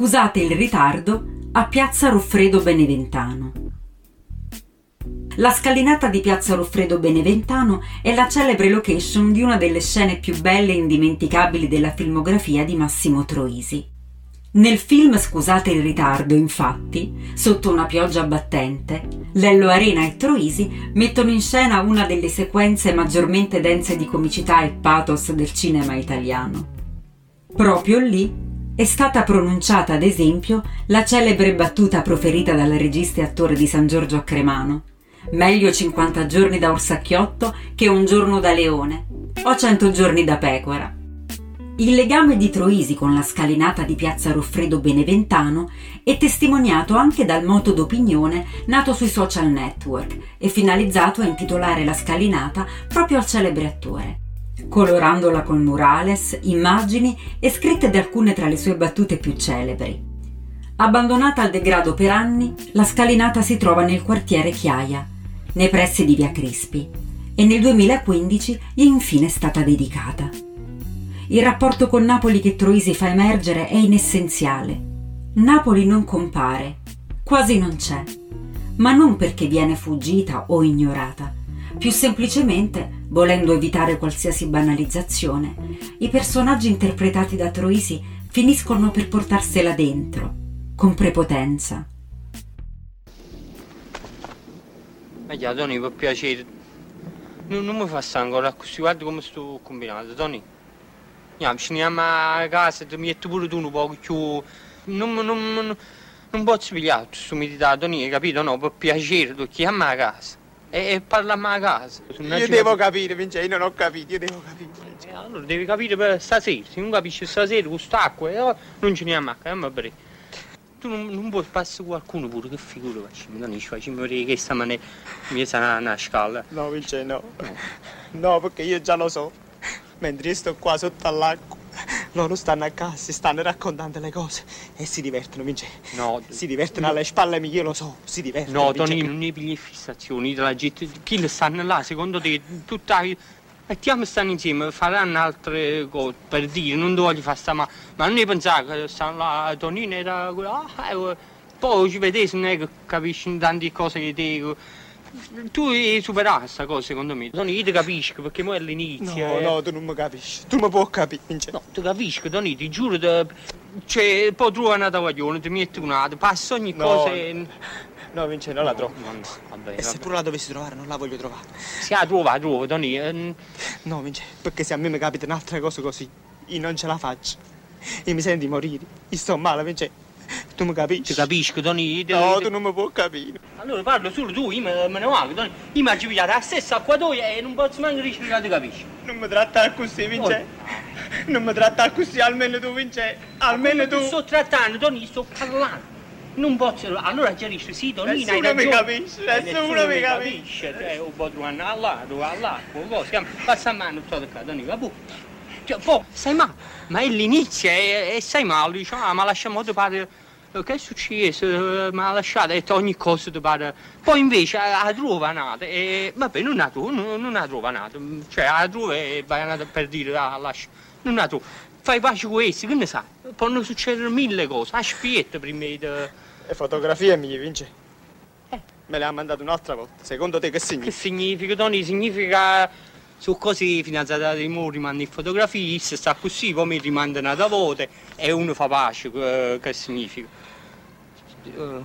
Scusate il ritardo a Piazza Ruffredo Beneventano. La scalinata di Piazza Ruffredo Beneventano è la celebre location di una delle scene più belle e indimenticabili della filmografia di Massimo Troisi. Nel film Scusate il ritardo, infatti, sotto una pioggia battente, Lello Arena e Troisi mettono in scena una delle sequenze maggiormente dense di comicità e pathos del cinema italiano. Proprio lì è stata pronunciata, ad esempio, la celebre battuta proferita dal regista e attore di San Giorgio a Cremano. Meglio 50 giorni da orsacchiotto che un giorno da leone, o 100 giorni da pecora. Il legame di Troisi con la scalinata di piazza Roffredo Beneventano è testimoniato anche dal moto d'opinione nato sui social network e finalizzato a intitolare la scalinata proprio al celebre attore, colorandola con murales, immagini e scritte di alcune tra le sue battute più celebri. Abbandonata al degrado per anni, la scalinata si trova nel quartiere Chiaia, nei pressi di Via Crispi, e nel 2015 gli è infine stata dedicata. Il rapporto con Napoli che Troisi fa emergere è inessenziale. Napoli non compare, quasi non c'è, ma non perché viene fuggita o ignorata. Più semplicemente, volendo evitare qualsiasi banalizzazione, i personaggi interpretati da Troisi finiscono per portarsela dentro, con prepotenza. Meglio, Tony, per piacere, non, non mi fa ancora così, guarda come sto combinando, Tony. Ja, scendiamo a casa, ti metti pure tu un po' più... Non, non, non, non posso pigliare questo meditato, niente, capito? No, per piacere, tu chiama a casa e, e parliamo a casa. Io devo capire, Vincenzo, io non ho capito, io devo capire. Eh, allora devi capire per stasera, se non capisci stasera con quest'acqua, eh, non ce ne a macchina, ma bere. Tu non, non puoi passare qualcuno pure, che figura facciamo, non ci facciamo vedere che sta maniera mi sa una scala. No, Vincenzo, no. No, perché io già lo so mentre io sto qua sotto all'acqua. Loro stanno a casa, si stanno raccontando le cose e si divertono, Vincenzo. No, si divertono no. alle spalle mie, io lo so, si divertono. No, Tony, non ne pigli fissazioni della gente. Chi stanno là, secondo te, tutta... Mettiamo stanno insieme, faranno altre cose, per dire, non voglio fare sta ma... Ma non ne pensare che stanno là, Tonino era... Ah, eh, poi ci vedete, non è che capisci tante cose che te tu hai superato questa cosa secondo me. Tony, io ti capisco perché mo è all'inizio. No, eh. no, tu non mi capisci. Tu mi puoi capire. No, ti capisco, Tony, ti giuro. Te... Cioè, poi trovo una tavoglione, ti metti un'altra, passa ogni no, cosa e... No, Vincenzo, non la trovo. No, no, vabbè, e se pure la dovessi trovare, non la voglio trovare. Si la trova, la trovo, Tony. Eh... No, Vincenzo, perché se a me mi capita un'altra cosa così, io non ce la faccio. Io mi sento di morire. Io sto male, Vincenzo. Tu mi capisci? Ti capisco, Tony. No, tu non mi puoi capire. Allora parlo solo tu, io me, me ne vado, Tony. Io mi pigliato la stessa acquatoia e non posso manco riuscire a capisci. Non mi trattare così, Vince. Oh. Non mi trattare così, almeno tu, Vince. Almeno tu. sto trattando, Tony, sto parlando. Non posso, allora chiarisci, sì, Tony, Nessuno mi capisce, nessuno mi capisce. Cioè, un po' trovare all'acqua, all'acqua, cosa, passa a mano, sto qua, Tony, capu. Cioè, poi, sai male, ma è l'inizio e, e sai male, diciamo, ah, ma lasciamo te fare che è successo? Mi ha lasciato e ogni cosa ti pare. Poi invece la trova nata e vabbè non la trova, non, non la trova nata. Cioè la trova e vai nata per dire la lascia. Non la trova. Fai pace con essi, che ne sai? Possono succedere mille cose. Aspetta prima di. Le fotografie mie, Vince. Eh. Me le ha mandate un'altra volta. Secondo te che significa? Che significa, Tony? Significa su cose finanziate di mo rimando in fotografie, se sta così, poi mi rimandano da volte e uno fa pace, che significa? Uh,